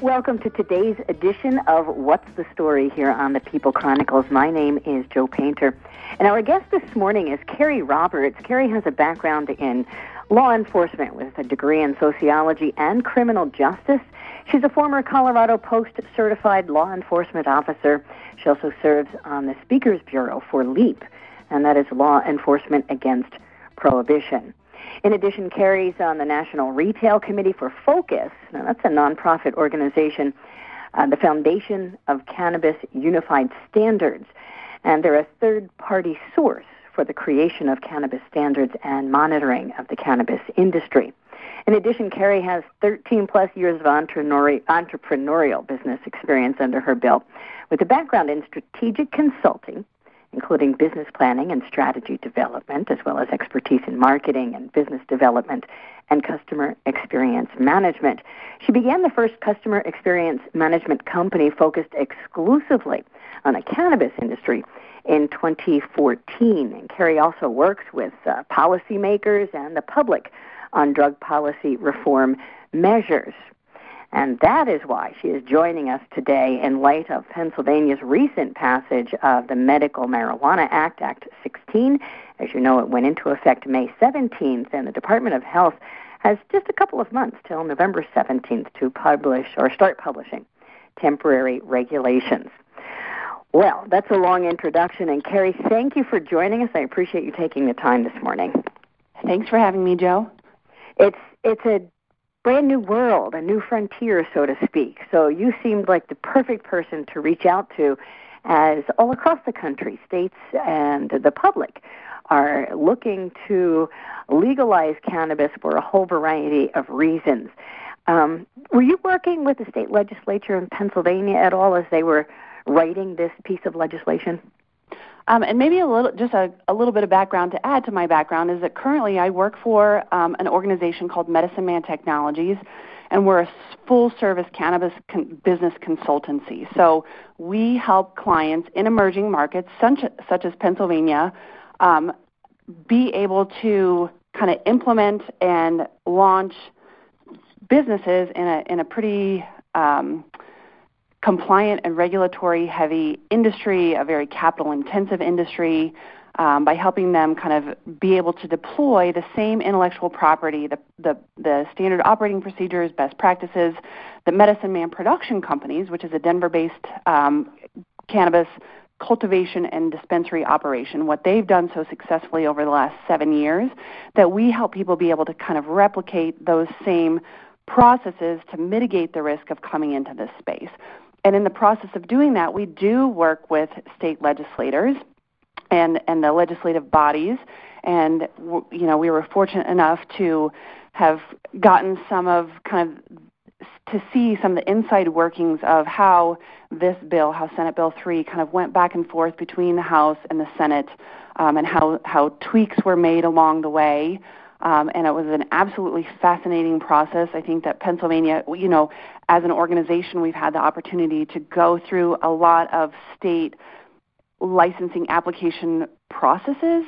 Welcome to today's edition of What's the Story here on the People Chronicles. My name is Joe Painter. And our guest this morning is Carrie Roberts. Carrie has a background in law enforcement with a degree in sociology and criminal justice. She's a former Colorado Post certified law enforcement officer. She also serves on the Speakers Bureau for LEAP, and that is Law Enforcement Against Prohibition. In addition, Carrie's on the National Retail Committee for Focus. Now, that's a nonprofit organization, uh, the Foundation of Cannabis Unified Standards. And they're a third party source for the creation of cannabis standards and monitoring of the cannabis industry. In addition, Carrie has 13 plus years of entrepreneurial business experience under her belt with a background in strategic consulting, including business planning and strategy development, as well as expertise in marketing and business development and customer experience management. She began the first customer experience management company focused exclusively on the cannabis industry in 2014. And Carrie also works with uh, policymakers and the public on drug policy reform measures. And that is why she is joining us today in light of Pennsylvania's recent passage of the Medical Marijuana Act, Act 16. As you know, it went into effect May 17th, and the Department of Health has just a couple of months till November 17th to publish or start publishing temporary regulations. Well, that's a long introduction, and Carrie, thank you for joining us. I appreciate you taking the time this morning. Thanks for having me, Joe. It's it's a brand new world, a new frontier, so to speak. So you seemed like the perfect person to reach out to as all across the country, states and the public are looking to legalize cannabis for a whole variety of reasons. Um, were you working with the state legislature in Pennsylvania at all as they were writing this piece of legislation? Um, and maybe a little, just a, a, little bit of background to add to my background is that currently I work for um, an organization called Medicine Man Technologies, and we're a full-service cannabis con- business consultancy. So we help clients in emerging markets, such, such as Pennsylvania, um, be able to kind of implement and launch businesses in a in a pretty um, compliant and regulatory heavy industry, a very capital intensive industry, um, by helping them kind of be able to deploy the same intellectual property, the, the, the standard operating procedures, best practices that Medicine Man Production Companies, which is a Denver based um, cannabis cultivation and dispensary operation, what they've done so successfully over the last seven years, that we help people be able to kind of replicate those same processes to mitigate the risk of coming into this space. And in the process of doing that, we do work with state legislators and, and the legislative bodies. And, you know, we were fortunate enough to have gotten some of kind of to see some of the inside workings of how this bill, how Senate Bill 3 kind of went back and forth between the House and the Senate, um, and how, how tweaks were made along the way. Um, and it was an absolutely fascinating process. I think that Pennsylvania, you know, as an organization, we've had the opportunity to go through a lot of state licensing application processes.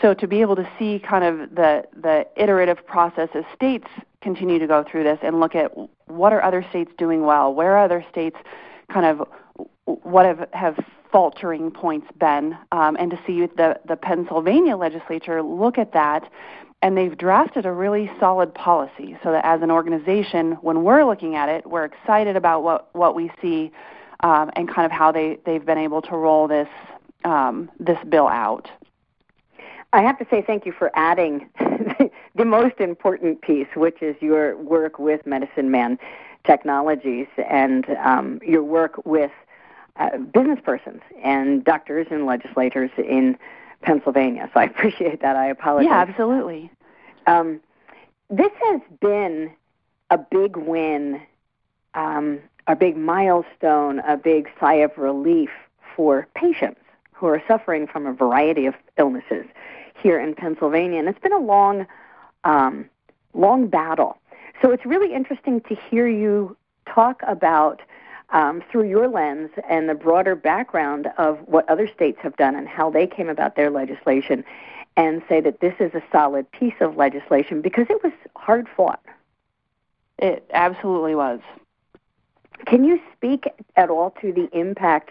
So to be able to see kind of the the iterative process as states continue to go through this and look at what are other states doing well, where are other states kind of what have have faltering points been, um, and to see the the Pennsylvania legislature look at that and they've drafted a really solid policy so that as an organization, when we're looking at it, we're excited about what, what we see um, and kind of how they, they've been able to roll this, um, this bill out. I have to say thank you for adding the most important piece, which is your work with Medicine Man Technologies and um, your work with uh, business persons and doctors and legislators in Pennsylvania. So I appreciate that. I apologize. Yeah, absolutely. Um, this has been a big win, um, a big milestone, a big sigh of relief for patients who are suffering from a variety of illnesses here in Pennsylvania. And it's been a long, um, long battle. So it's really interesting to hear you talk about um, through your lens and the broader background of what other states have done and how they came about their legislation, and say that this is a solid piece of legislation because it was hard fought. It absolutely was. Can you speak at all to the impact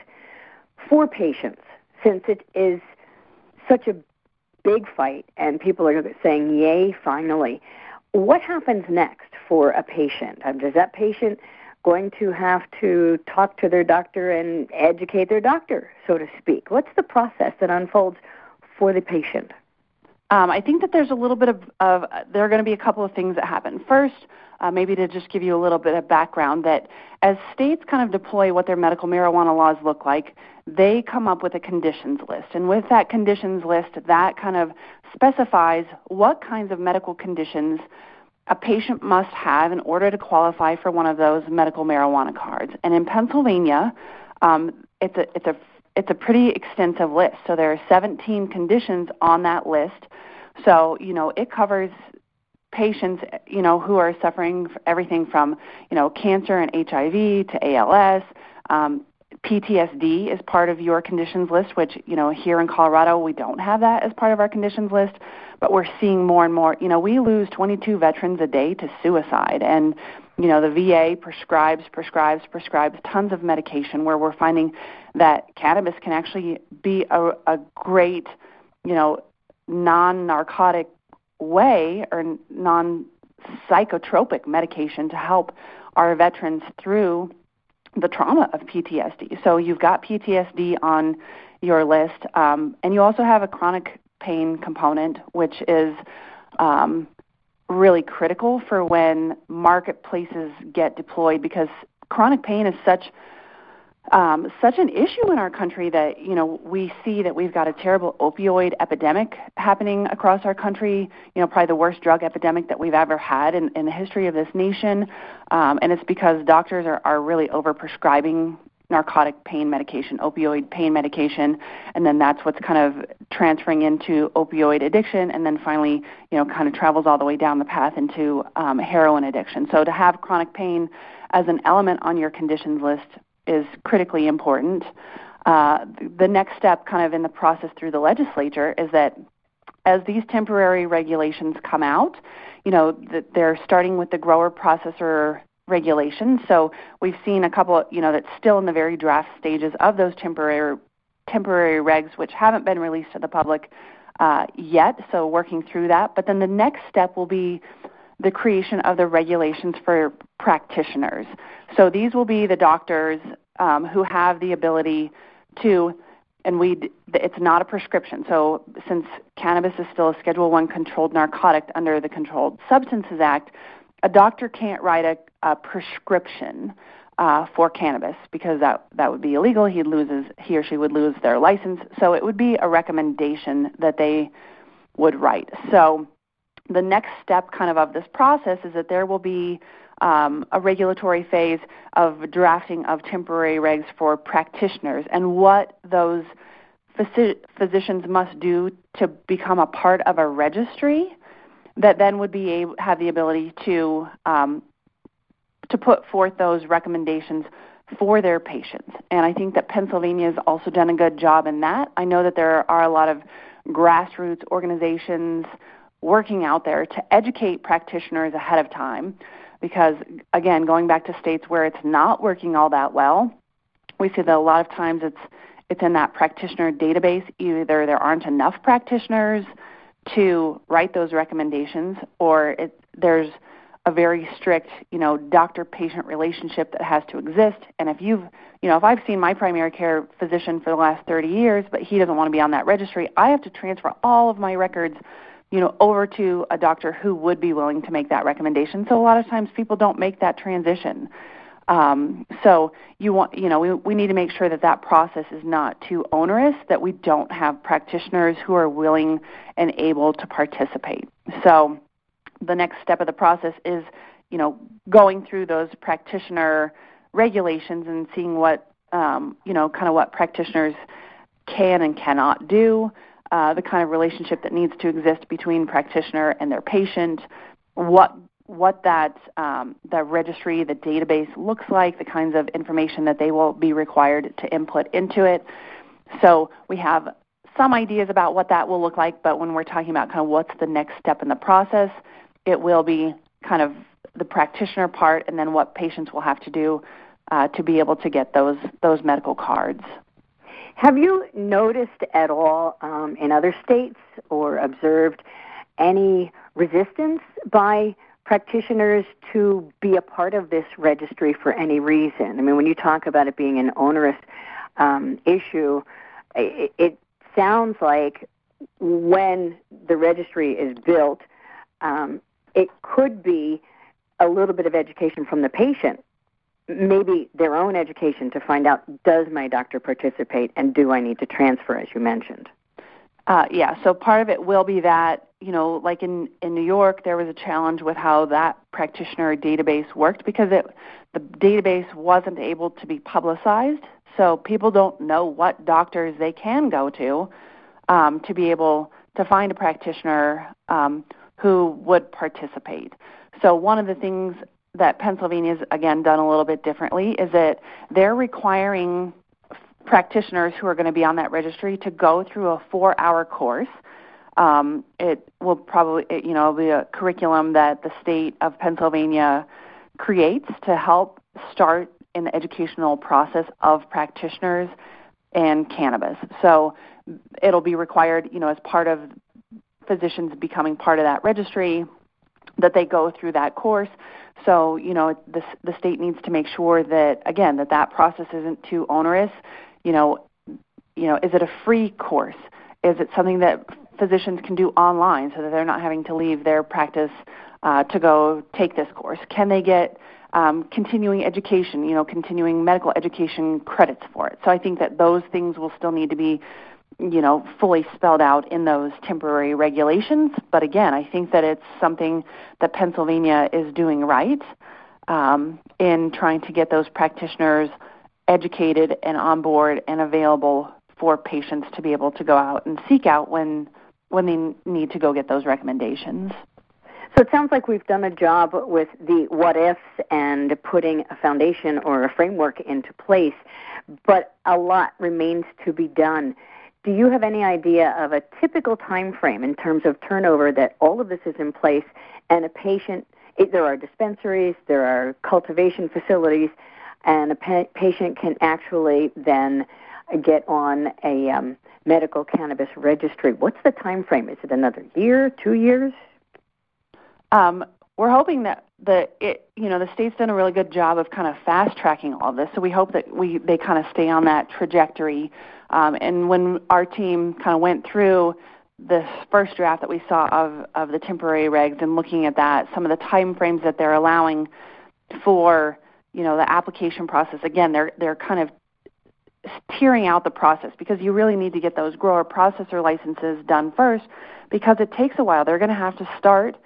for patients since it is such a big fight and people are saying, yay, finally? What happens next for a patient? Um, does that patient going to have to talk to their doctor and educate their doctor, so to speak? What's the process that unfolds for the patient? Um, I think that there's a little bit of, of there are going to be a couple of things that happen. First, uh, maybe to just give you a little bit of background, that as states kind of deploy what their medical marijuana laws look like, they come up with a conditions list. And with that conditions list, that kind of specifies what kinds of medical conditions a patient must have in order to qualify for one of those medical marijuana cards. And in Pennsylvania, um, it's a it's a it's a pretty extensive list. So there are 17 conditions on that list. So you know it covers patients you know who are suffering everything from you know cancer and HIV to ALS. Um, PTSD is part of your conditions list, which you know here in Colorado we don't have that as part of our conditions list but we're seeing more and more. You know, we lose 22 veterans a day to suicide, and you know the VA prescribes, prescribes, prescribes tons of medication. Where we're finding that cannabis can actually be a, a great, you know, non-narcotic way or non-psychotropic medication to help our veterans through the trauma of PTSD. So you've got PTSD on your list, um, and you also have a chronic pain component, which is um, really critical for when marketplaces get deployed because chronic pain is such um, such an issue in our country that you know we see that we've got a terrible opioid epidemic happening across our country. You know, probably the worst drug epidemic that we've ever had in, in the history of this nation, um, and it's because doctors are, are really overprescribing narcotic pain medication, opioid pain medication, and then that's what's kind of transferring into opioid addiction, and then finally, you know, kind of travels all the way down the path into um, heroin addiction. So to have chronic pain as an element on your conditions list is critically important. Uh, the next step, kind of in the process through the legislature, is that as these temporary regulations come out, you know, they're starting with the grower processor regulations. So we've seen a couple, you know, that's still in the very draft stages of those temporary temporary regs, which haven't been released to the public uh, yet. So working through that. But then the next step will be the creation of the regulations for practitioners. So these will be the doctors um, who have the ability to and we it's not a prescription. So since cannabis is still a Schedule One controlled narcotic under the Controlled Substances Act, a doctor can't write a, a prescription uh, for cannabis because that that would be illegal. He loses he or she would lose their license. So it would be a recommendation that they would write. So the next step, kind of of this process, is that there will be um, a regulatory phase of drafting of temporary regs for practitioners and what those phys- physicians must do to become a part of a registry that then would be able, have the ability to um, to put forth those recommendations for their patients. And I think that Pennsylvania has also done a good job in that. I know that there are a lot of grassroots organizations working out there to educate practitioners ahead of time because again going back to states where it's not working all that well we see that a lot of times it's it's in that practitioner database either there aren't enough practitioners to write those recommendations, or it, there's a very strict, you know, doctor-patient relationship that has to exist. And if you've, you know, if I've seen my primary care physician for the last 30 years, but he doesn't want to be on that registry, I have to transfer all of my records, you know, over to a doctor who would be willing to make that recommendation. So a lot of times people don't make that transition. Um, so you want, you know, we, we need to make sure that that process is not too onerous, that we don't have practitioners who are willing and able to participate. So the next step of the process is, you know, going through those practitioner regulations and seeing what, um, you know, kind of what practitioners can and cannot do, uh, the kind of relationship that needs to exist between practitioner and their patient, what what that um, the registry, the database looks like, the kinds of information that they will be required to input into it. So we have some ideas about what that will look like, but when we're talking about kind of what's the next step in the process, it will be kind of the practitioner part and then what patients will have to do uh, to be able to get those those medical cards. Have you noticed at all um, in other states or observed any resistance by practitioners to be a part of this registry for any reason? I mean, when you talk about it being an onerous um, issue, it, it sounds like when the registry is built, um, it could be a little bit of education from the patient, maybe their own education to find out does my doctor participate and do I need to transfer, as you mentioned. Uh, yeah, so part of it will be that, you know, like in, in New York, there was a challenge with how that practitioner database worked because it, the database wasn't able to be publicized. So people don't know what doctors they can go to um, to be able to find a practitioner um, who would participate. So one of the things that Pennsylvania's again done a little bit differently is that they're requiring practitioners who are going to be on that registry to go through a four-hour course. Um, it will probably, it, you know, be a curriculum that the state of Pennsylvania creates to help start in the educational process of practitioners and cannabis. So it'll be required, you know, as part of physicians becoming part of that registry that they go through that course. So, you know, the the state needs to make sure that again that that process isn't too onerous you know, you know, is it a free course? Is it something that physicians can do online so that they're not having to leave their practice uh, to go take this course? Can they get um, continuing education, you know, continuing medical education credits for it? So I think that those things will still need to be, you know, fully spelled out in those temporary regulations. But again, I think that it's something that Pennsylvania is doing right um, in trying to get those practitioners educated and on board and available for patients to be able to go out and seek out when when they need to go get those recommendations. So it sounds like we've done a job with the what ifs and putting a foundation or a framework into place, but a lot remains to be done. Do you have any idea of a typical time frame in terms of turnover that all of this is in place and a patient it, there are dispensaries, there are cultivation facilities and a pa- patient can actually then get on a um, medical cannabis registry. What's the time frame? Is it another year, two years? Um, we're hoping that the it, you know the state's done a really good job of kind of fast tracking all this. So we hope that we they kind of stay on that trajectory. Um, and when our team kind of went through this first draft that we saw of of the temporary regs and looking at that, some of the time frames that they're allowing for you know the application process again they're they're kind of tearing out the process because you really need to get those grower processor licenses done first because it takes a while. They're going to have to start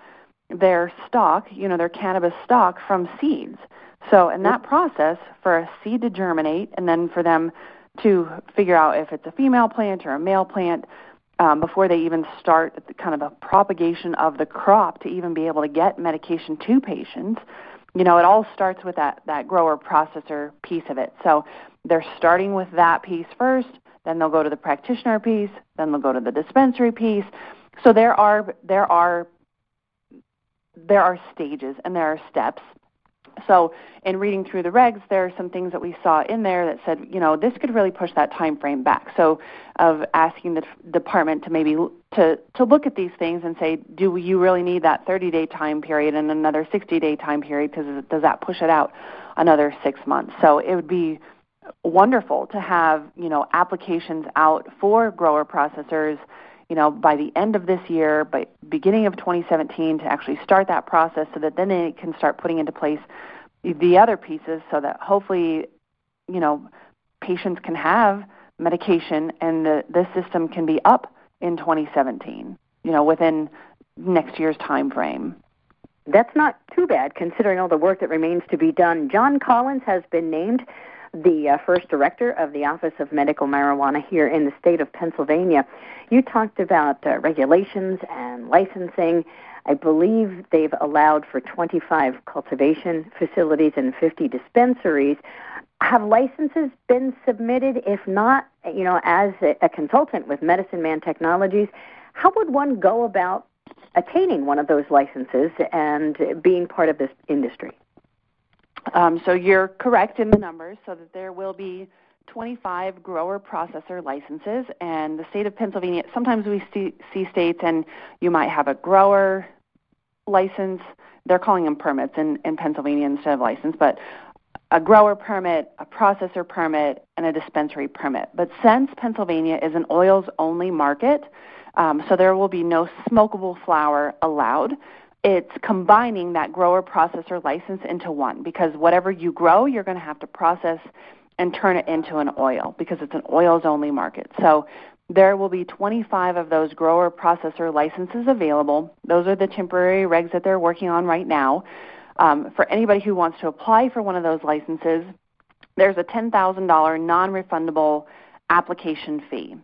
their stock you know their cannabis stock from seeds. So in that process for a seed to germinate and then for them to figure out if it's a female plant or a male plant um, before they even start kind of the propagation of the crop to even be able to get medication to patients you know, it all starts with that, that grower processor piece of it. So they're starting with that piece first, then they'll go to the practitioner piece, then they'll go to the dispensary piece. So there are there are there are stages and there are steps so in reading through the regs, there are some things that we saw in there that said, you know, this could really push that time frame back. So of asking the department to maybe to to look at these things and say, do you really need that 30-day time period and another 60-day time period? Because does that push it out another six months? So it would be wonderful to have you know applications out for grower processors you know, by the end of this year, by beginning of 2017, to actually start that process so that then they can start putting into place the other pieces so that hopefully, you know, patients can have medication and the, the system can be up in 2017, you know, within next year's time frame. That's not too bad considering all the work that remains to be done. John Collins has been named the uh, first director of the Office of Medical Marijuana here in the state of Pennsylvania. You talked about uh, regulations and licensing. I believe they've allowed for 25 cultivation facilities and 50 dispensaries. Have licenses been submitted? If not, you know, as a, a consultant with Medicine Man Technologies, how would one go about attaining one of those licenses and being part of this industry? Um, so you're correct in the numbers, so that there will be 25 grower processor licenses, and the state of Pennsylvania. Sometimes we see, see states, and you might have a grower license. They're calling them permits in, in Pennsylvania instead of license, but a grower permit, a processor permit, and a dispensary permit. But since Pennsylvania is an oils only market, um, so there will be no smokable flower allowed. It's combining that grower processor license into one because whatever you grow, you're going to have to process and turn it into an oil because it's an oils only market. So there will be 25 of those grower processor licenses available. Those are the temporary regs that they're working on right now. Um, for anybody who wants to apply for one of those licenses, there's a $10,000 non refundable application fee.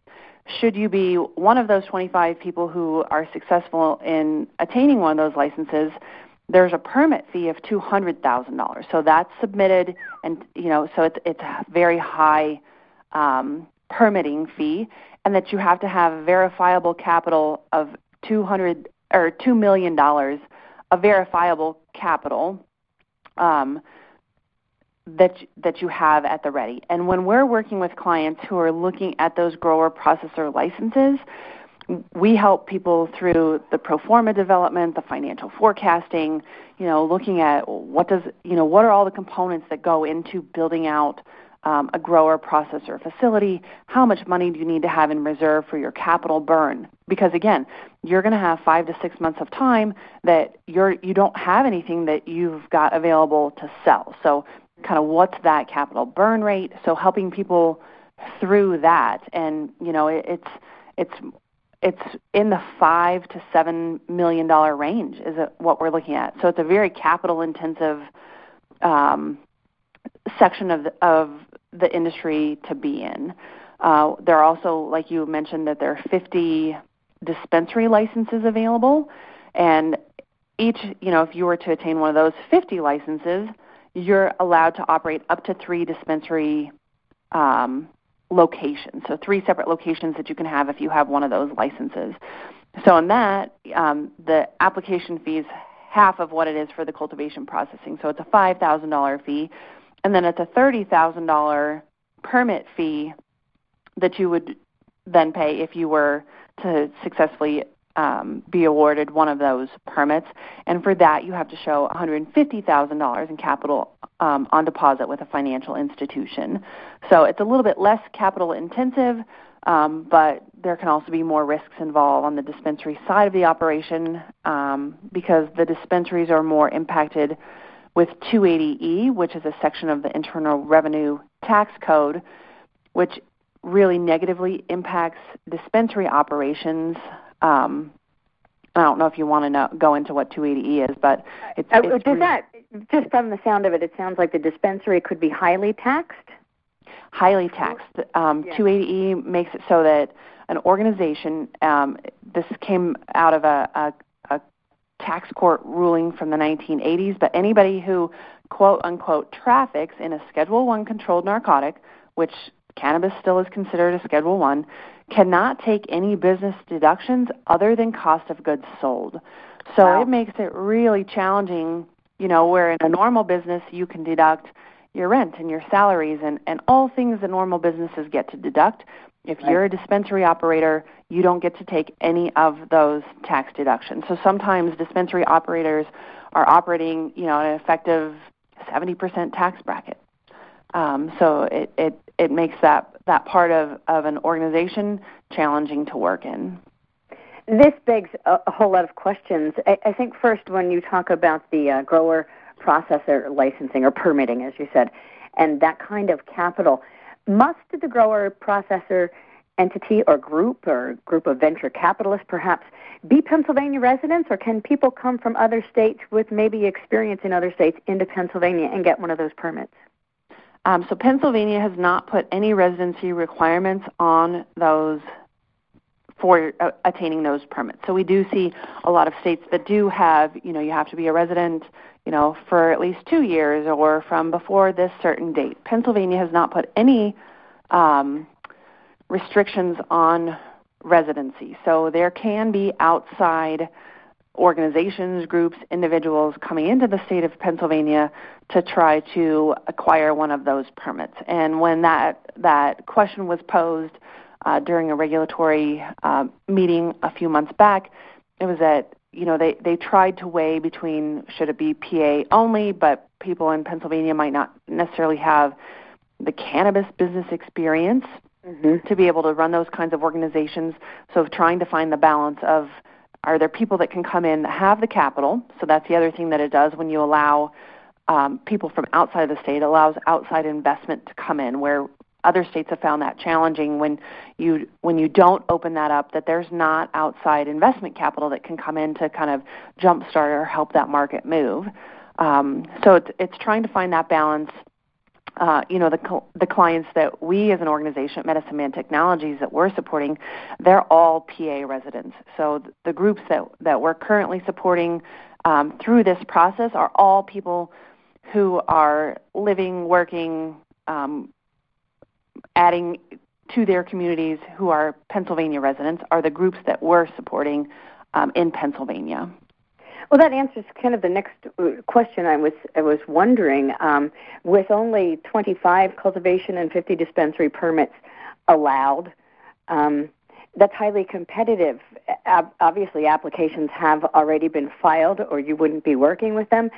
Should you be one of those 25 people who are successful in attaining one of those licenses, there's a permit fee of $200,000. So that's submitted, and you know, so it's it's a very high um, permitting fee, and that you have to have verifiable capital of 200 or two million dollars, a verifiable capital um, that that you have at the ready. And when we're working with clients who are looking at those grower processor licenses, we help people through the pro forma development, the financial forecasting, you know, looking at what does, you know, what are all the components that go into building out um, a grower processor facility, how much money do you need to have in reserve for your capital burn? Because again, you're going to have five to six months of time that you're you don't have anything that you've got available to sell. So kind of what's that capital burn rate? So helping people through that, and you know, it, it's it's it's in the five to seven million dollar range is what we're looking at. So it's a very capital intensive um, section of the, of the industry to be in. Uh, there are also, like you mentioned, that there are 50 dispensary licenses available, and each, you know, if you were to attain one of those 50 licenses, you're allowed to operate up to three dispensary um, locations. So three separate locations that you can have if you have one of those licenses. So in that, um, the application fee is half of what it is for the cultivation processing. So it's a $5,000 fee, and then it's a $30,000 permit fee that you would then pay if you were to successfully um, be awarded one of those permits. And for that, you have to show $150,000 in capital um, on deposit with a financial institution. So it's a little bit less capital intensive, um, but there can also be more risks involved on the dispensary side of the operation um, because the dispensaries are more impacted with 280E, which is a section of the Internal Revenue Tax Code, which really negatively impacts dispensary operations um, I don't know if you want to know, go into what 280E is, but it's, uh, it's does that just from the sound of it, it sounds like the dispensary could be highly taxed. Highly taxed. Um, yeah. 280E makes it so that an organization. Um, this came out of a, a, a tax court ruling from the 1980s, but anybody who quote unquote traffics in a Schedule One controlled narcotic, which cannabis still is considered a Schedule One, cannot take any business deductions other than cost of goods sold. So wow. it makes it really challenging, you know, where in a normal business you can deduct your rent and your salaries and, and all things that normal businesses get to deduct. If right. you're a dispensary operator, you don't get to take any of those tax deductions. So sometimes dispensary operators are operating, you know, an effective 70% tax bracket. Um, so it, it, it makes that, that part of, of an organization challenging to work in. This begs a, a whole lot of questions. I, I, think first, when you talk about the uh, grower processor licensing or permitting, as you said, and that kind of capital, must the grower processor entity or group or group of venture capitalists perhaps be Pennsylvania residents, or can people come from other states with maybe experience in other states into Pennsylvania and get one of those permits? Um, so Pennsylvania has not put any residency requirements on those for uh, attaining those permits. So we do see a lot of states that do have, you know, you have to be a resident, you know, for at least two years or from before this certain date. Pennsylvania has not put any um, restrictions on residency. So there can be outside organizations, groups, individuals coming into the state of Pennsylvania to try to acquire one of those permits. And when that that question was posed uh, during a regulatory uh, meeting a few months back, it was that you know they they tried to weigh between should it be PA only, but people in Pennsylvania might not necessarily have the cannabis business experience mm-hmm. to be able to run those kinds of organizations. So trying to find the balance of are there people that can come in that have the capital? So that's the other thing that it does when you allow um, people from outside the state, allows outside investment to come in where other states have found that challenging when you when you don't open that up that there's not outside investment capital that can come in to kind of jumpstart or help that market move. Um, so it's it's trying to find that balance uh, you know, the, the clients that we as an organization at Medicine Man Technologies that we're supporting, they're all PA residents. So the groups that, that we're currently supporting um, through this process are all people who are living, working, um, adding to their communities who are Pennsylvania residents are the groups that we're supporting um, in Pennsylvania. Well, that answers kind of the next uh, question I was I was wondering. Um, with only 25 cultivation and 50 dispensary permits allowed, um, that's highly competitive. obviously, applications have already been filed, or you wouldn't be working with them.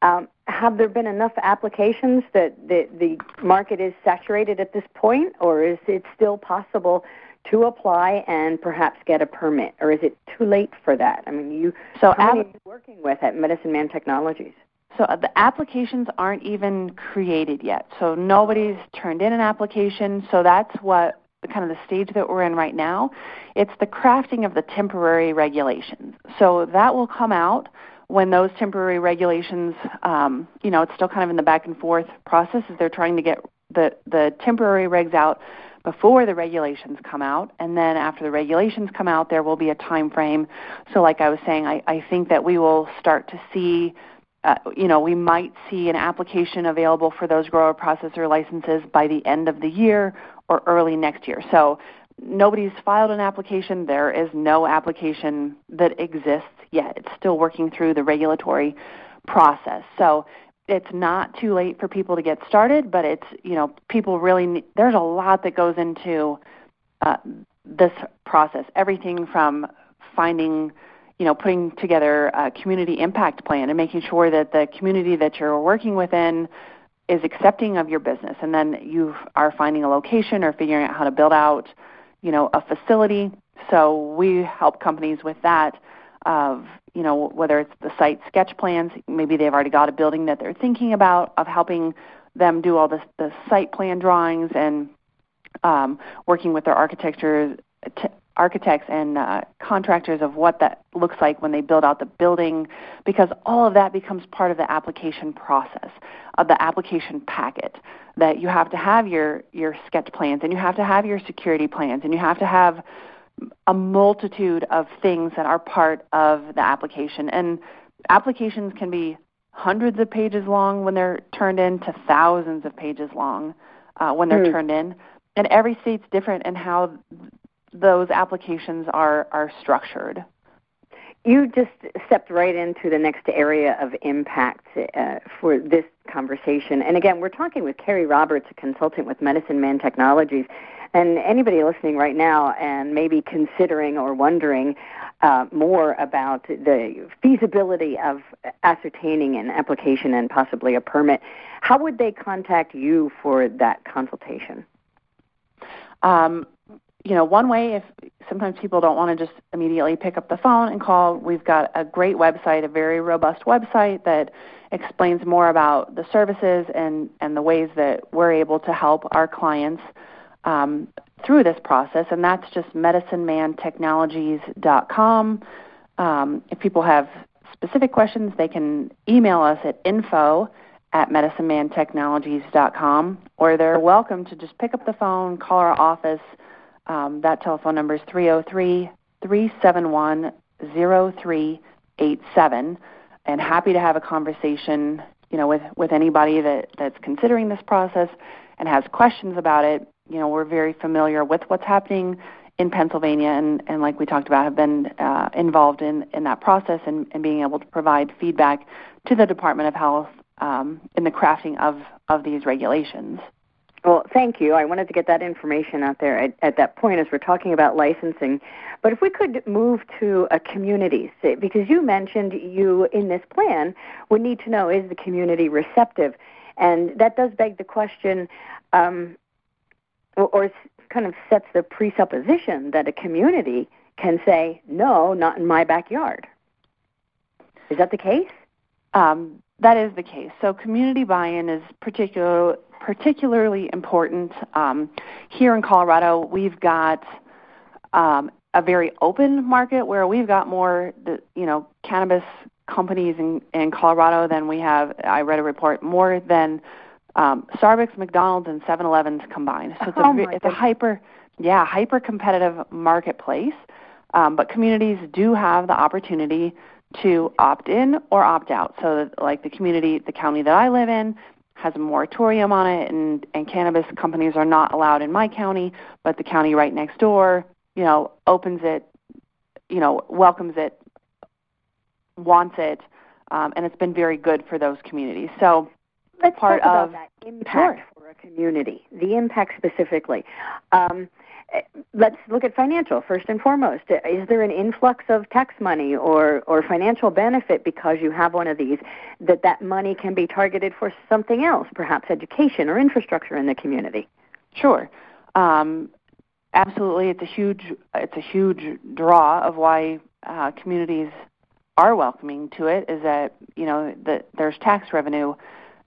Um, have there been enough applications that the, the market is saturated at this point, or is it still possible to apply and perhaps get a permit, or is it too late for that? I mean, you so how are you working with at Medicine Man Technologies? So uh, the applications aren't even created yet. So nobody's turned in an application. So that's what kind of the stage that we're in right now. It's the crafting of the temporary regulations. So that will come out when those temporary regulations, um, you know, it's still kind of in the back and forth process as they're trying to get the the temporary regs out before the regulations come out, and then after the regulations come out, there will be a time frame. So, like I was saying, I, I think that we will start to see. Uh, you know, we might see an application available for those grower processor licenses by the end of the year or early next year. So, nobody's filed an application. There is no application that exists yet. It's still working through the regulatory process. So, it's not too late for people to get started, but it's you know people really need, there's a lot that goes into uh, this process. Everything from finding you know putting together a community impact plan and making sure that the community that you're working within is accepting of your business, and then you are finding a location or figuring out how to build out you know a facility. So we help companies with that of you know whether it's the site sketch plans maybe they've already got a building that they're thinking about of helping them do all the the site plan drawings and um, working with their architecture t- architects and uh, contractors of what that looks like when they build out the building because all of that becomes part of the application process of the application packet that you have to have your your sketch plans and you have to have your security plans and you have to have a multitude of things that are part of the application. And applications can be hundreds of pages long when they're turned in to thousands of pages long uh, when they're mm. turned in. And every state's different in how those applications are, are structured. You just stepped right into the next area of impact uh, for this conversation. And again, we're talking with Carrie Roberts, a consultant with Medicine Man Technologies. And anybody listening right now and maybe considering or wondering uh, more about the feasibility of ascertaining an application and possibly a permit, how would they contact you for that consultation? Um, you know, one way if sometimes people don't want to just immediately pick up the phone and call, we've got a great website, a very robust website that explains more about the services and, and the ways that we're able to help our clients um, through this process, and that's just medicinemantechnologies.com. Um, if people have specific questions, they can email us at info at medicinemantechnologies.com, or they're welcome to just pick up the phone, call our office. Um, that telephone number is 303 371 0387, and happy to have a conversation you know, with, with anybody that, that's considering this process and has questions about it you know, we're very familiar with what's happening in Pennsylvania, and, and like we talked about, have been uh, involved in, in that process and, and being able to provide feedback to the Department of Health um, in the crafting of, of these regulations. Well, thank you. I wanted to get that information out there at, at, that point as we're talking about licensing. But if we could move to a community, because you mentioned you in this plan would need to know is the community receptive, and that does beg the question, um, or, or kind of sets the presupposition that a community can say no, not in my backyard. Is that the case? Um, that is the case. So community buy-in is particular, particularly important. Um, here in Colorado, we've got um, a very open market where we've got more, you know, cannabis companies in, in Colorado than we have. I read a report more than um, Starbucks, McDonald's, and 7-Elevens combined. So it's, oh a, it's a hyper, yeah, hyper competitive marketplace. Um, but communities do have the opportunity to opt in or opt out. So, like the community, the county that I live in has a moratorium on it, and, and cannabis companies are not allowed in my county, but the county right next door, you know, opens it, you know, welcomes it, wants it, um, and it's been very good for those communities. So, Let's part talk of about that impact sure. for a community, the impact specifically. Um, let's look at financial first and foremost. Is there an influx of tax money or, or financial benefit because you have one of these that that money can be targeted for something else, perhaps education or infrastructure in the community? Sure. Um, absolutely, it's a huge it's a huge draw of why uh, communities are welcoming to it. Is that you know that there's tax revenue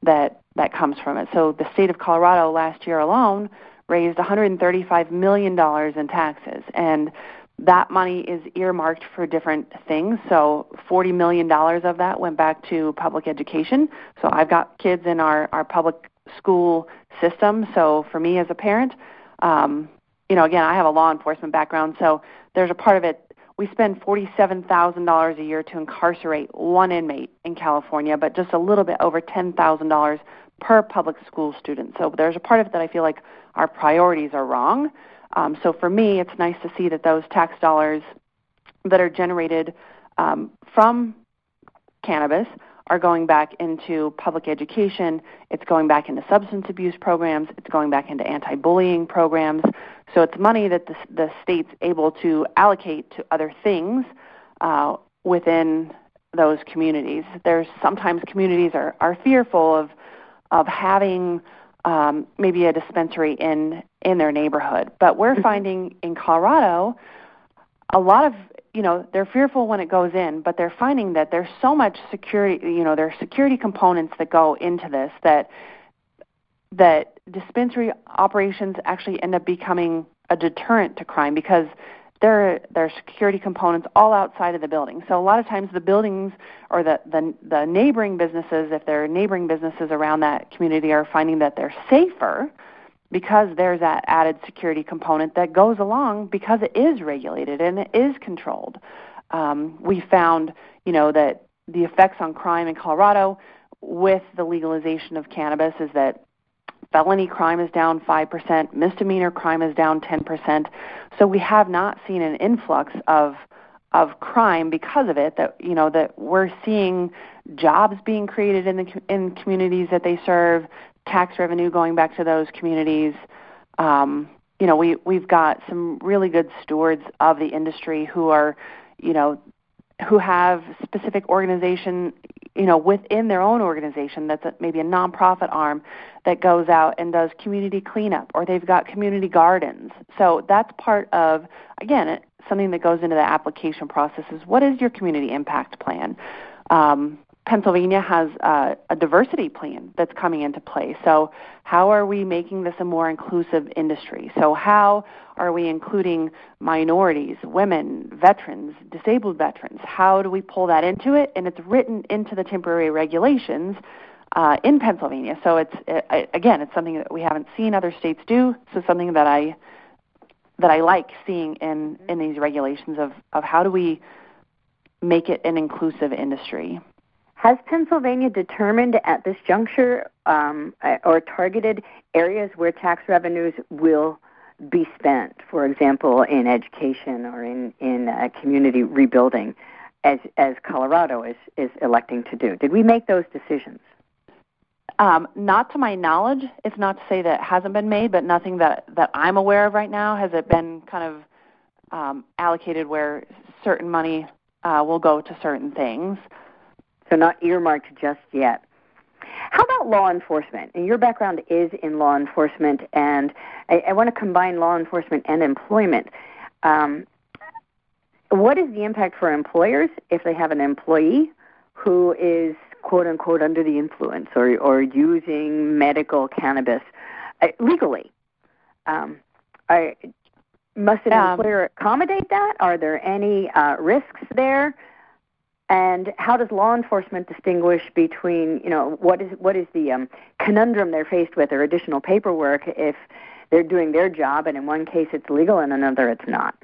that that comes from it. So the state of Colorado last year alone raised $135 million in taxes. And that money is earmarked for different things. So $40 million of that went back to public education. So I've got kids in our, our public school system. So for me as a parent, um, you know, again, I have a law enforcement background, so there's a part of it. We spend $47,000 a year to incarcerate one inmate in California, but just a little bit over $10,000 per public school student. So there's a part of it that I feel like our priorities are wrong. Um, so for me, it's nice to see that those tax dollars that are generated um, from cannabis are going back into public education. It's going back into substance abuse programs. It's going back into anti-bullying programs. So it's money that the, the state's able to allocate to other things uh, within those communities. There's sometimes communities are, are fearful of of having um, maybe a dispensary in in their neighborhood. But we're mm-hmm. finding in Colorado, a lot of you know they're fearful when it goes in, but they're finding that there's so much security. You know, there are security components that go into this that that dispensary operations actually end up becoming a deterrent to crime because there there are security components all outside of the building. So a lot of times the buildings or the, the the neighboring businesses, if there are neighboring businesses around that community, are finding that they're safer because there's that added security component that goes along because it is regulated and it is controlled. Um, we found, you know, that the effects on crime in Colorado with the legalization of cannabis is that felony crime is down 5%, misdemeanor crime is down 10%. So we have not seen an influx of of crime because of it that you know that we're seeing jobs being created in the in communities that they serve, tax revenue going back to those communities. Um, you know, we we've got some really good stewards of the industry who are, you know, who have specific organization you know, within their own organization that's a, maybe a nonprofit arm that goes out and does community cleanup, or they've got community gardens. So that's part of, again, something that goes into the application process is what is your community impact plan? Um, Pennsylvania has a, a diversity plan that's coming into play. So, how are we making this a more inclusive industry? So, how are we including minorities, women, veterans, disabled veterans? How do we pull that into it? And it's written into the temporary regulations uh, in Pennsylvania. So, it's it, again, it's something that we haven't seen other states do. So, something that I that I like seeing in in these regulations of of how do we make it an inclusive industry. Has Pennsylvania determined at this juncture um, or targeted areas where tax revenues will be spent, for example, in education or in in uh, community rebuilding, as as Colorado is is electing to do? Did we make those decisions? Um, not to my knowledge. It's not to say that it hasn't been made, but nothing that that I'm aware of right now has it been kind of um, allocated where certain money uh, will go to certain things. So not earmarked just yet. How about law enforcement? And your background is in law enforcement, and I, I want to combine law enforcement and employment. Um, what is the impact for employers if they have an employee who is quote unquote under the influence or or using medical cannabis uh, legally? Um, I, must an um, employer accommodate that? Are there any uh, risks there? And how does law enforcement distinguish between, you know, what is what is the um, conundrum they're faced with or additional paperwork if they're doing their job and in one case it's legal and another it's not?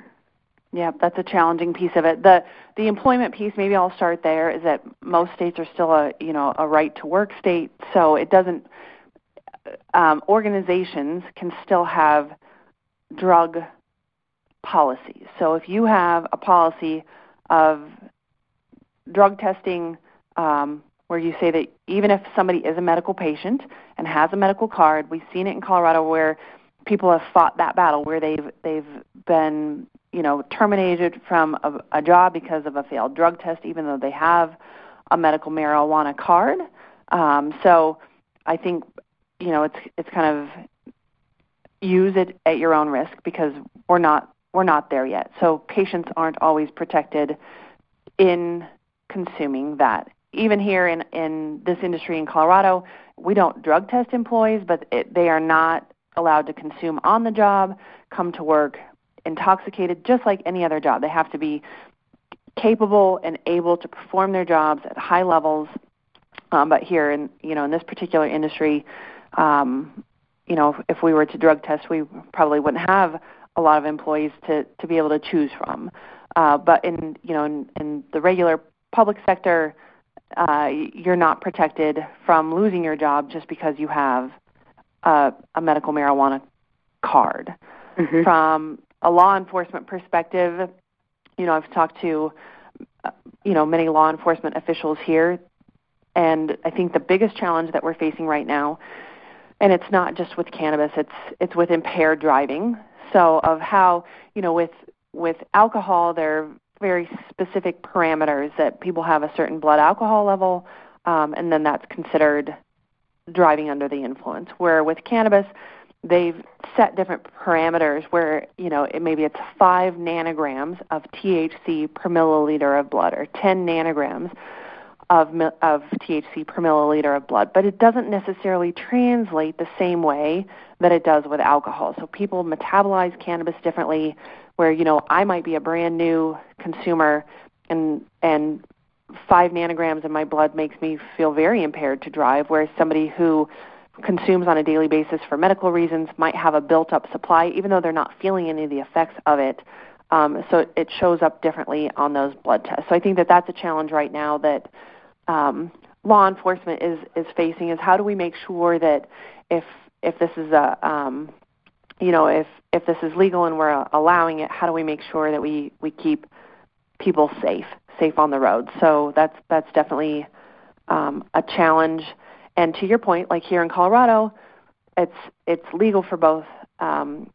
Yeah, that's a challenging piece of it. The the employment piece, maybe I'll start there, is that most states are still a you know a right to work state, so it doesn't. Um, organizations can still have drug policies. So if you have a policy of drug testing um, where you say that even if somebody is a medical patient and has a medical card, we've seen it in Colorado where people have fought that battle where they've they've been you know terminated from a, a job because of a failed drug test, even though they have a medical marijuana card. Um, so I think you know it's it's kind of use it at your own risk because we're not we're not there yet. So patients aren't always protected in consuming that. Even here in, in this industry in Colorado, we don't drug test employees, but it, they are not allowed to consume on the job, come to work intoxicated, just like any other job. They have to be capable and able to perform their jobs at high levels. Um, but here, in you know, in this particular industry, um, you know, if we were to drug test, we probably wouldn't have a lot of employees to to be able to choose from. Uh, but in you know, in, in the regular public sector, uh, you're not protected from losing your job just because you have a, a medical marijuana card. Mm-hmm. From a law enforcement perspective, you know, I've talked to uh, you know many law enforcement officials here, and I think the biggest challenge that we're facing right now, and it's not just with cannabis, it's it's with impaired driving. So of how you know with with alcohol, there are very specific parameters that people have a certain blood alcohol level, um, and then that's considered driving under the influence. Where with cannabis, they've set different parameters where you know it, maybe it's five nanograms of THC per milliliter of blood or 10 nanograms of of THC per milliliter of blood, but it doesn't necessarily translate the same way that it does with alcohol. So people metabolize cannabis differently where you know I might be a brand new consumer and and 5 nanograms in my blood makes me feel very impaired to drive whereas somebody who consumes on a daily basis for medical reasons might have a built up supply even though they're not feeling any of the effects of it. Um, so it shows up differently on those blood tests. So i think that that's a challenge right now that um, law enforcement is is facing is how do we make sure that if if this is a um, you know if if this is legal and we're allowing it, how do we make sure that we we keep people safe, safe on the road? So that's that's definitely um, a challenge. And to your point, like here in Colorado, it's it's legal for both um,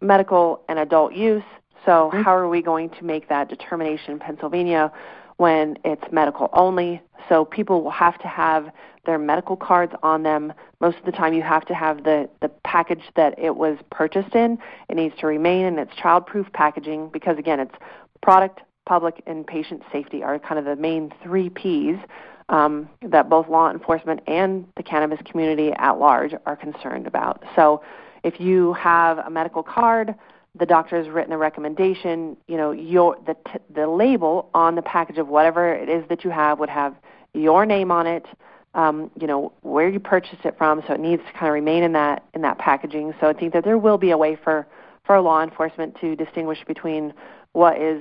medical and adult use. So mm-hmm. how are we going to make that determination in Pennsylvania when it's medical only? So people will have to have their medical cards on them. Most of the time, you have to have the, the package that it was purchased in. It needs to remain in its child-proof packaging because, again, it's product, public, and patient safety are kind of the main three Ps um, that both law enforcement and the cannabis community at large are concerned about. So, if you have a medical card, the doctor has written a recommendation. You know, your the t- the label on the package of whatever it is that you have would have your name on it, um, you know, where you purchased it from, so it needs to kind of remain in that in that packaging. So I think that there will be a way for for law enforcement to distinguish between what is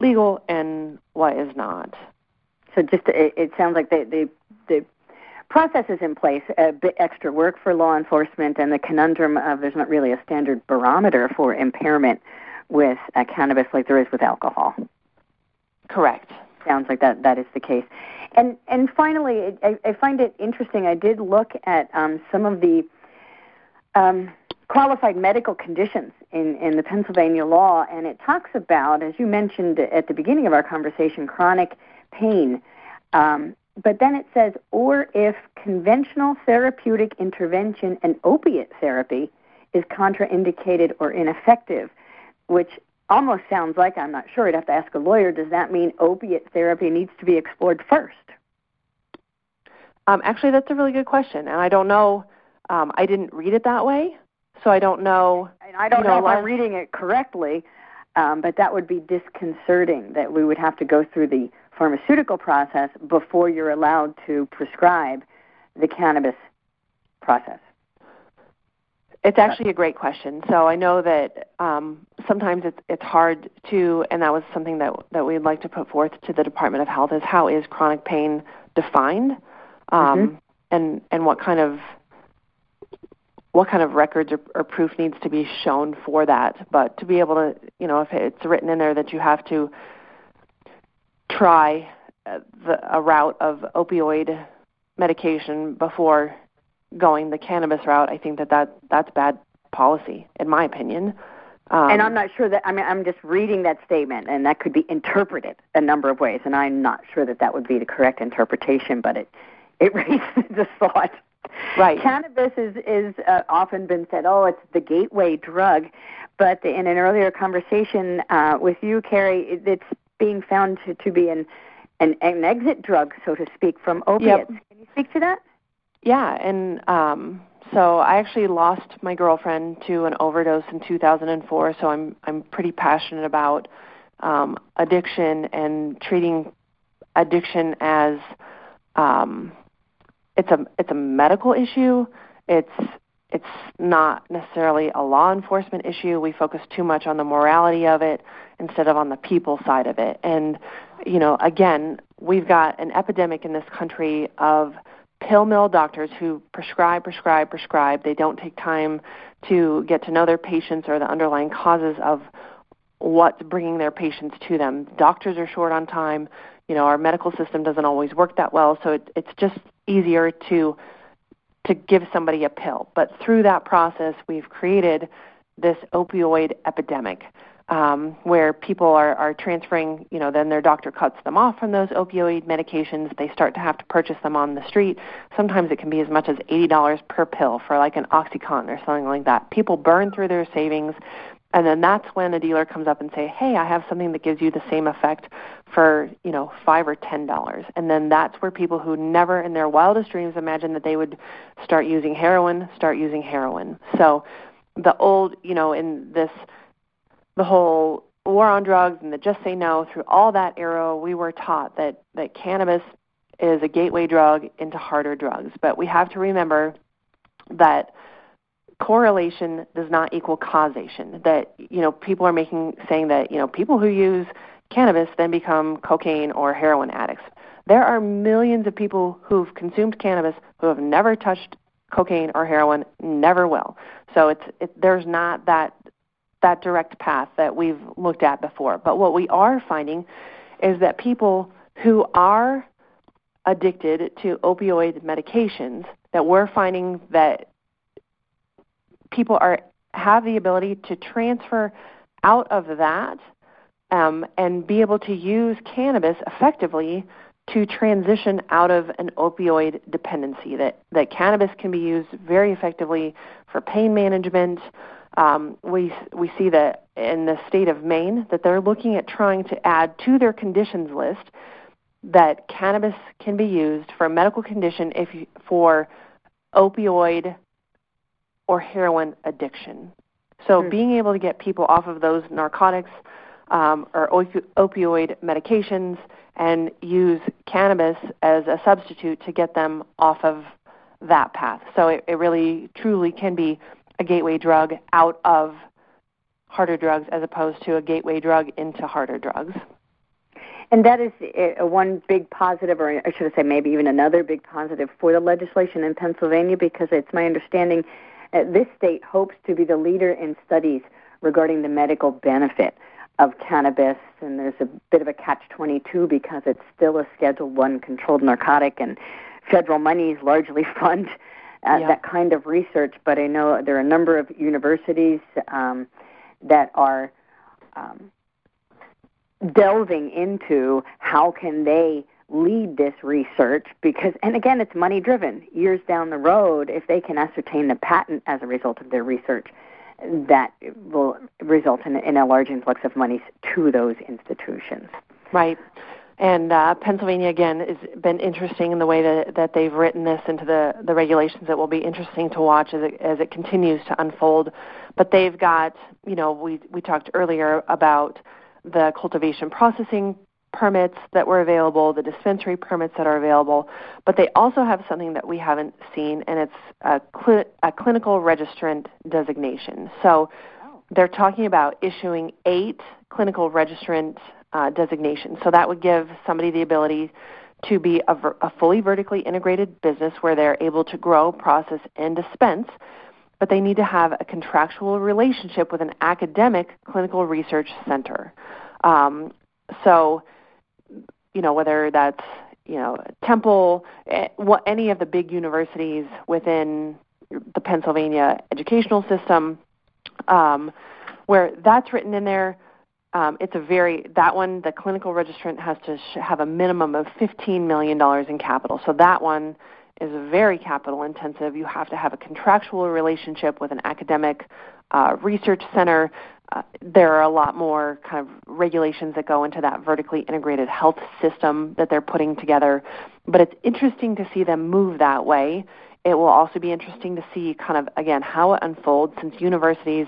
legal and what is not. So just it, it sounds like they they they processes in place, a bit extra work for law enforcement, and the conundrum of there's not really a standard barometer for impairment with uh, cannabis like there is with alcohol. Correct. Sounds like that that is the case. And and finally, I, I find it interesting. I did look at um, some of the um, qualified medical conditions in, in the Pennsylvania law, and it talks about, as you mentioned at the beginning of our conversation, chronic pain. Um, but then it says, or if conventional therapeutic intervention and opiate therapy is contraindicated or ineffective, which almost sounds like I'm not sure. I'd have to ask a lawyer. Does that mean opiate therapy needs to be explored first? Um, actually, that's a really good question, and I don't know. Um, I didn't read it that way, so I don't know. And I don't you know, know if I'm reading it correctly, um, but that would be disconcerting. That we would have to go through the pharmaceutical process before you're allowed to prescribe the cannabis process. It's actually a great question. So I know that um, sometimes it's it's hard to, and that was something that that we'd like to put forth to the Department of Health is how is chronic pain defined, um, mm-hmm. and and what kind of what kind of records or, or proof needs to be shown for that. But to be able to, you know, if it's written in there that you have to try uh, the, a route of opioid medication before going the cannabis route, I think that, that that's bad policy, in my opinion. Um, and I'm not sure that I mean I'm just reading that statement, and that could be interpreted a number of ways, and I'm not sure that that would be the correct interpretation, but it it raises the thought. Right. Cannabis is is uh, often been said, oh, it's the gateway drug, but in an earlier conversation uh, with you, Carrie, it, it's being found to, to be an, an an exit drug, so to speak, from opiates. Yep. Can you speak to that? Yeah, and um, so I actually lost my girlfriend to an overdose in 2004. So I'm I'm pretty passionate about um, addiction and treating addiction as um, it's a it's a medical issue. It's it's not necessarily a law enforcement issue. We focus too much on the morality of it instead of on the people side of it. And you know, again, we've got an epidemic in this country of pill mill doctors who prescribe, prescribe, prescribe. They don't take time to get to know their patients or the underlying causes of what's bringing their patients to them. Doctors are short on time. You know, our medical system doesn't always work that well, so it, it's just easier to to give somebody a pill. But through that process, we've created this opioid epidemic um, where people are, are transferring, you know, then their doctor cuts them off from those opioid medications. They start to have to purchase them on the street. Sometimes it can be as much as $80 per pill for like an Oxycontin or something like that. People burn through their savings. And then that's when a dealer comes up and say, "Hey, I have something that gives you the same effect for, you know, 5 or 10 dollars." And then that's where people who never in their wildest dreams imagined that they would start using heroin, start using heroin. So the old, you know, in this the whole war on drugs and the just say no through all that era we were taught that that cannabis is a gateway drug into harder drugs but we have to remember that correlation does not equal causation that you know people are making saying that you know people who use cannabis then become cocaine or heroin addicts there are millions of people who've consumed cannabis who have never touched cocaine or heroin never will so it's it, there's not that that direct path that we've looked at before. But what we are finding is that people who are addicted to opioid medications, that we're finding that people are have the ability to transfer out of that um, and be able to use cannabis effectively to transition out of an opioid dependency. That that cannabis can be used very effectively for pain management, um, we we see that in the state of Maine that they're looking at trying to add to their conditions list that cannabis can be used for a medical condition if you, for opioid or heroin addiction. So mm-hmm. being able to get people off of those narcotics um, or opi- opioid medications and use cannabis as a substitute to get them off of that path. So it, it really truly can be a gateway drug out of harder drugs as opposed to a gateway drug into harder drugs. And that is a, one big positive, or I should say, maybe even another big positive for the legislation in Pennsylvania, because it's my understanding uh, this state hopes to be the leader in studies regarding the medical benefit of cannabis. And there's a bit of a catch-22 because it's still a Schedule One controlled narcotic, and federal monies largely fund uh, yeah. that kind of research. But I know there are a number of universities um, that are um, delving into how can they lead this research because and again it's money driven years down the road if they can ascertain the patent as a result of their research that will result in, in a large influx of monies to those institutions right and uh, Pennsylvania again has been interesting in the way that, that they've written this into the, the regulations. It will be interesting to watch as it, as it continues to unfold. But they've got, you know, we we talked earlier about the cultivation processing permits that were available, the dispensary permits that are available, but they also have something that we haven't seen, and it's a, cl- a clinical registrant designation. So they're talking about issuing eight clinical registrant uh, designations. So that would give somebody the ability to be a, ver- a fully vertically integrated business where they're able to grow, process, and dispense but they need to have a contractual relationship with an academic clinical research center. Um, so, you know, whether that's you know Temple, eh, any of the big universities within the Pennsylvania educational system, um, where that's written in there. Um, it's a very that one. The clinical registrant has to sh- have a minimum of fifteen million dollars in capital. So that one is very capital intensive. You have to have a contractual relationship with an academic uh, research center. There are a lot more kind of regulations that go into that vertically integrated health system that they're putting together. But it's interesting to see them move that way. It will also be interesting to see kind of again how it unfolds since universities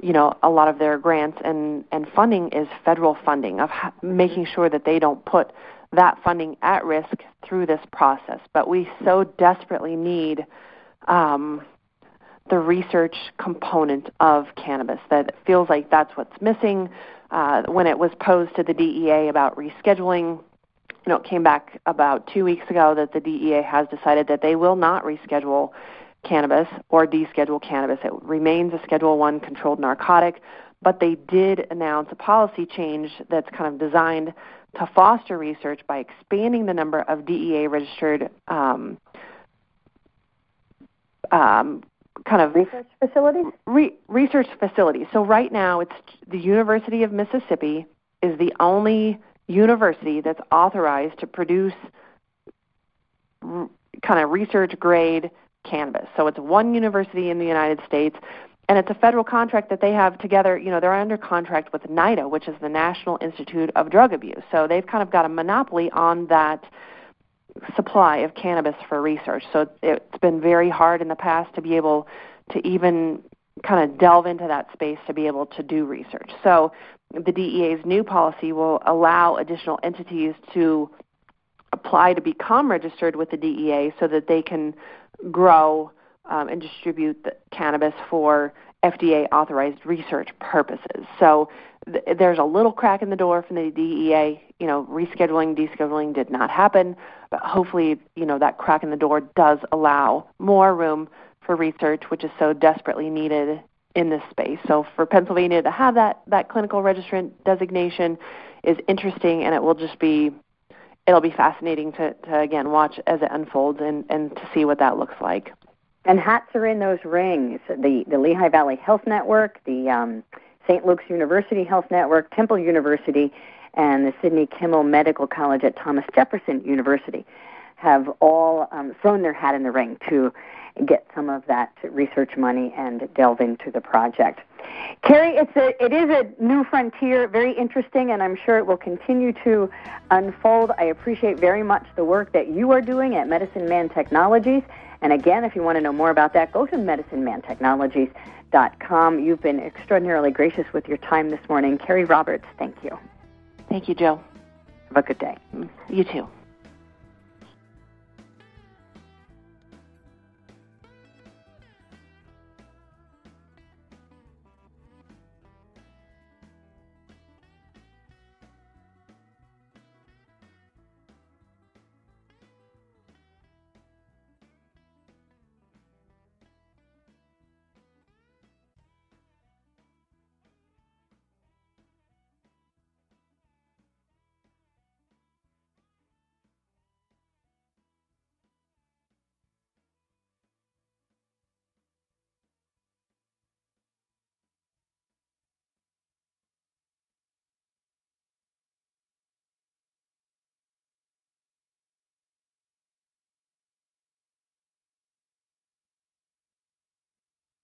you know a lot of their grants and and funding is federal funding of ha- making sure that they don't put that funding at risk through this process. But we so desperately need um, the research component of cannabis that feels like that's what's missing. Uh, when it was posed to the DEA about rescheduling, you know, it came back about two weeks ago that the DEA has decided that they will not reschedule cannabis or deschedule cannabis. It remains a Schedule One controlled narcotic, but they did announce a policy change that's kind of designed to foster research by expanding the number of DEA registered um, um, kind of research facilities. Re- research facilities. So right now, it's the University of Mississippi is the only university that's authorized to produce r- kind of research grade cannabis. So it's one university in the United States and it's a federal contract that they have together. You know, they're under contract with NIDA, which is the National Institute of Drug Abuse. So they've kind of got a monopoly on that supply of cannabis for research. So it's been very hard in the past to be able to even kind of delve into that space to be able to do research. So the DEA's new policy will allow additional entities to apply to become registered with the DEA so that they can grow um, and distribute the cannabis for FDA authorized research purposes. So th- there's a little crack in the door from the DEA. You know, rescheduling, descheduling did not happen, but hopefully, you know, that crack in the door does allow more room for research, which is so desperately needed in this space. So for Pennsylvania to have that that clinical registrant designation is interesting, and it will just be it'll be fascinating to, to again watch as it unfolds and, and to see what that looks like. And hats are in those rings. The the Lehigh Valley Health Network, the um, St. Luke's University Health Network, Temple University, and the Sidney Kimmel Medical College at Thomas Jefferson University have all um, thrown their hat in the ring to get some of that research money and delve into the project. Carrie, it's a, it is a new frontier, very interesting, and I'm sure it will continue to unfold. I appreciate very much the work that you are doing at Medicine Man Technologies. And again, if you want to know more about that, go to medicinemantechnologies.com. You've been extraordinarily gracious with your time this morning. Carrie Roberts, thank you. Thank you, Joe. Have a good day. You too.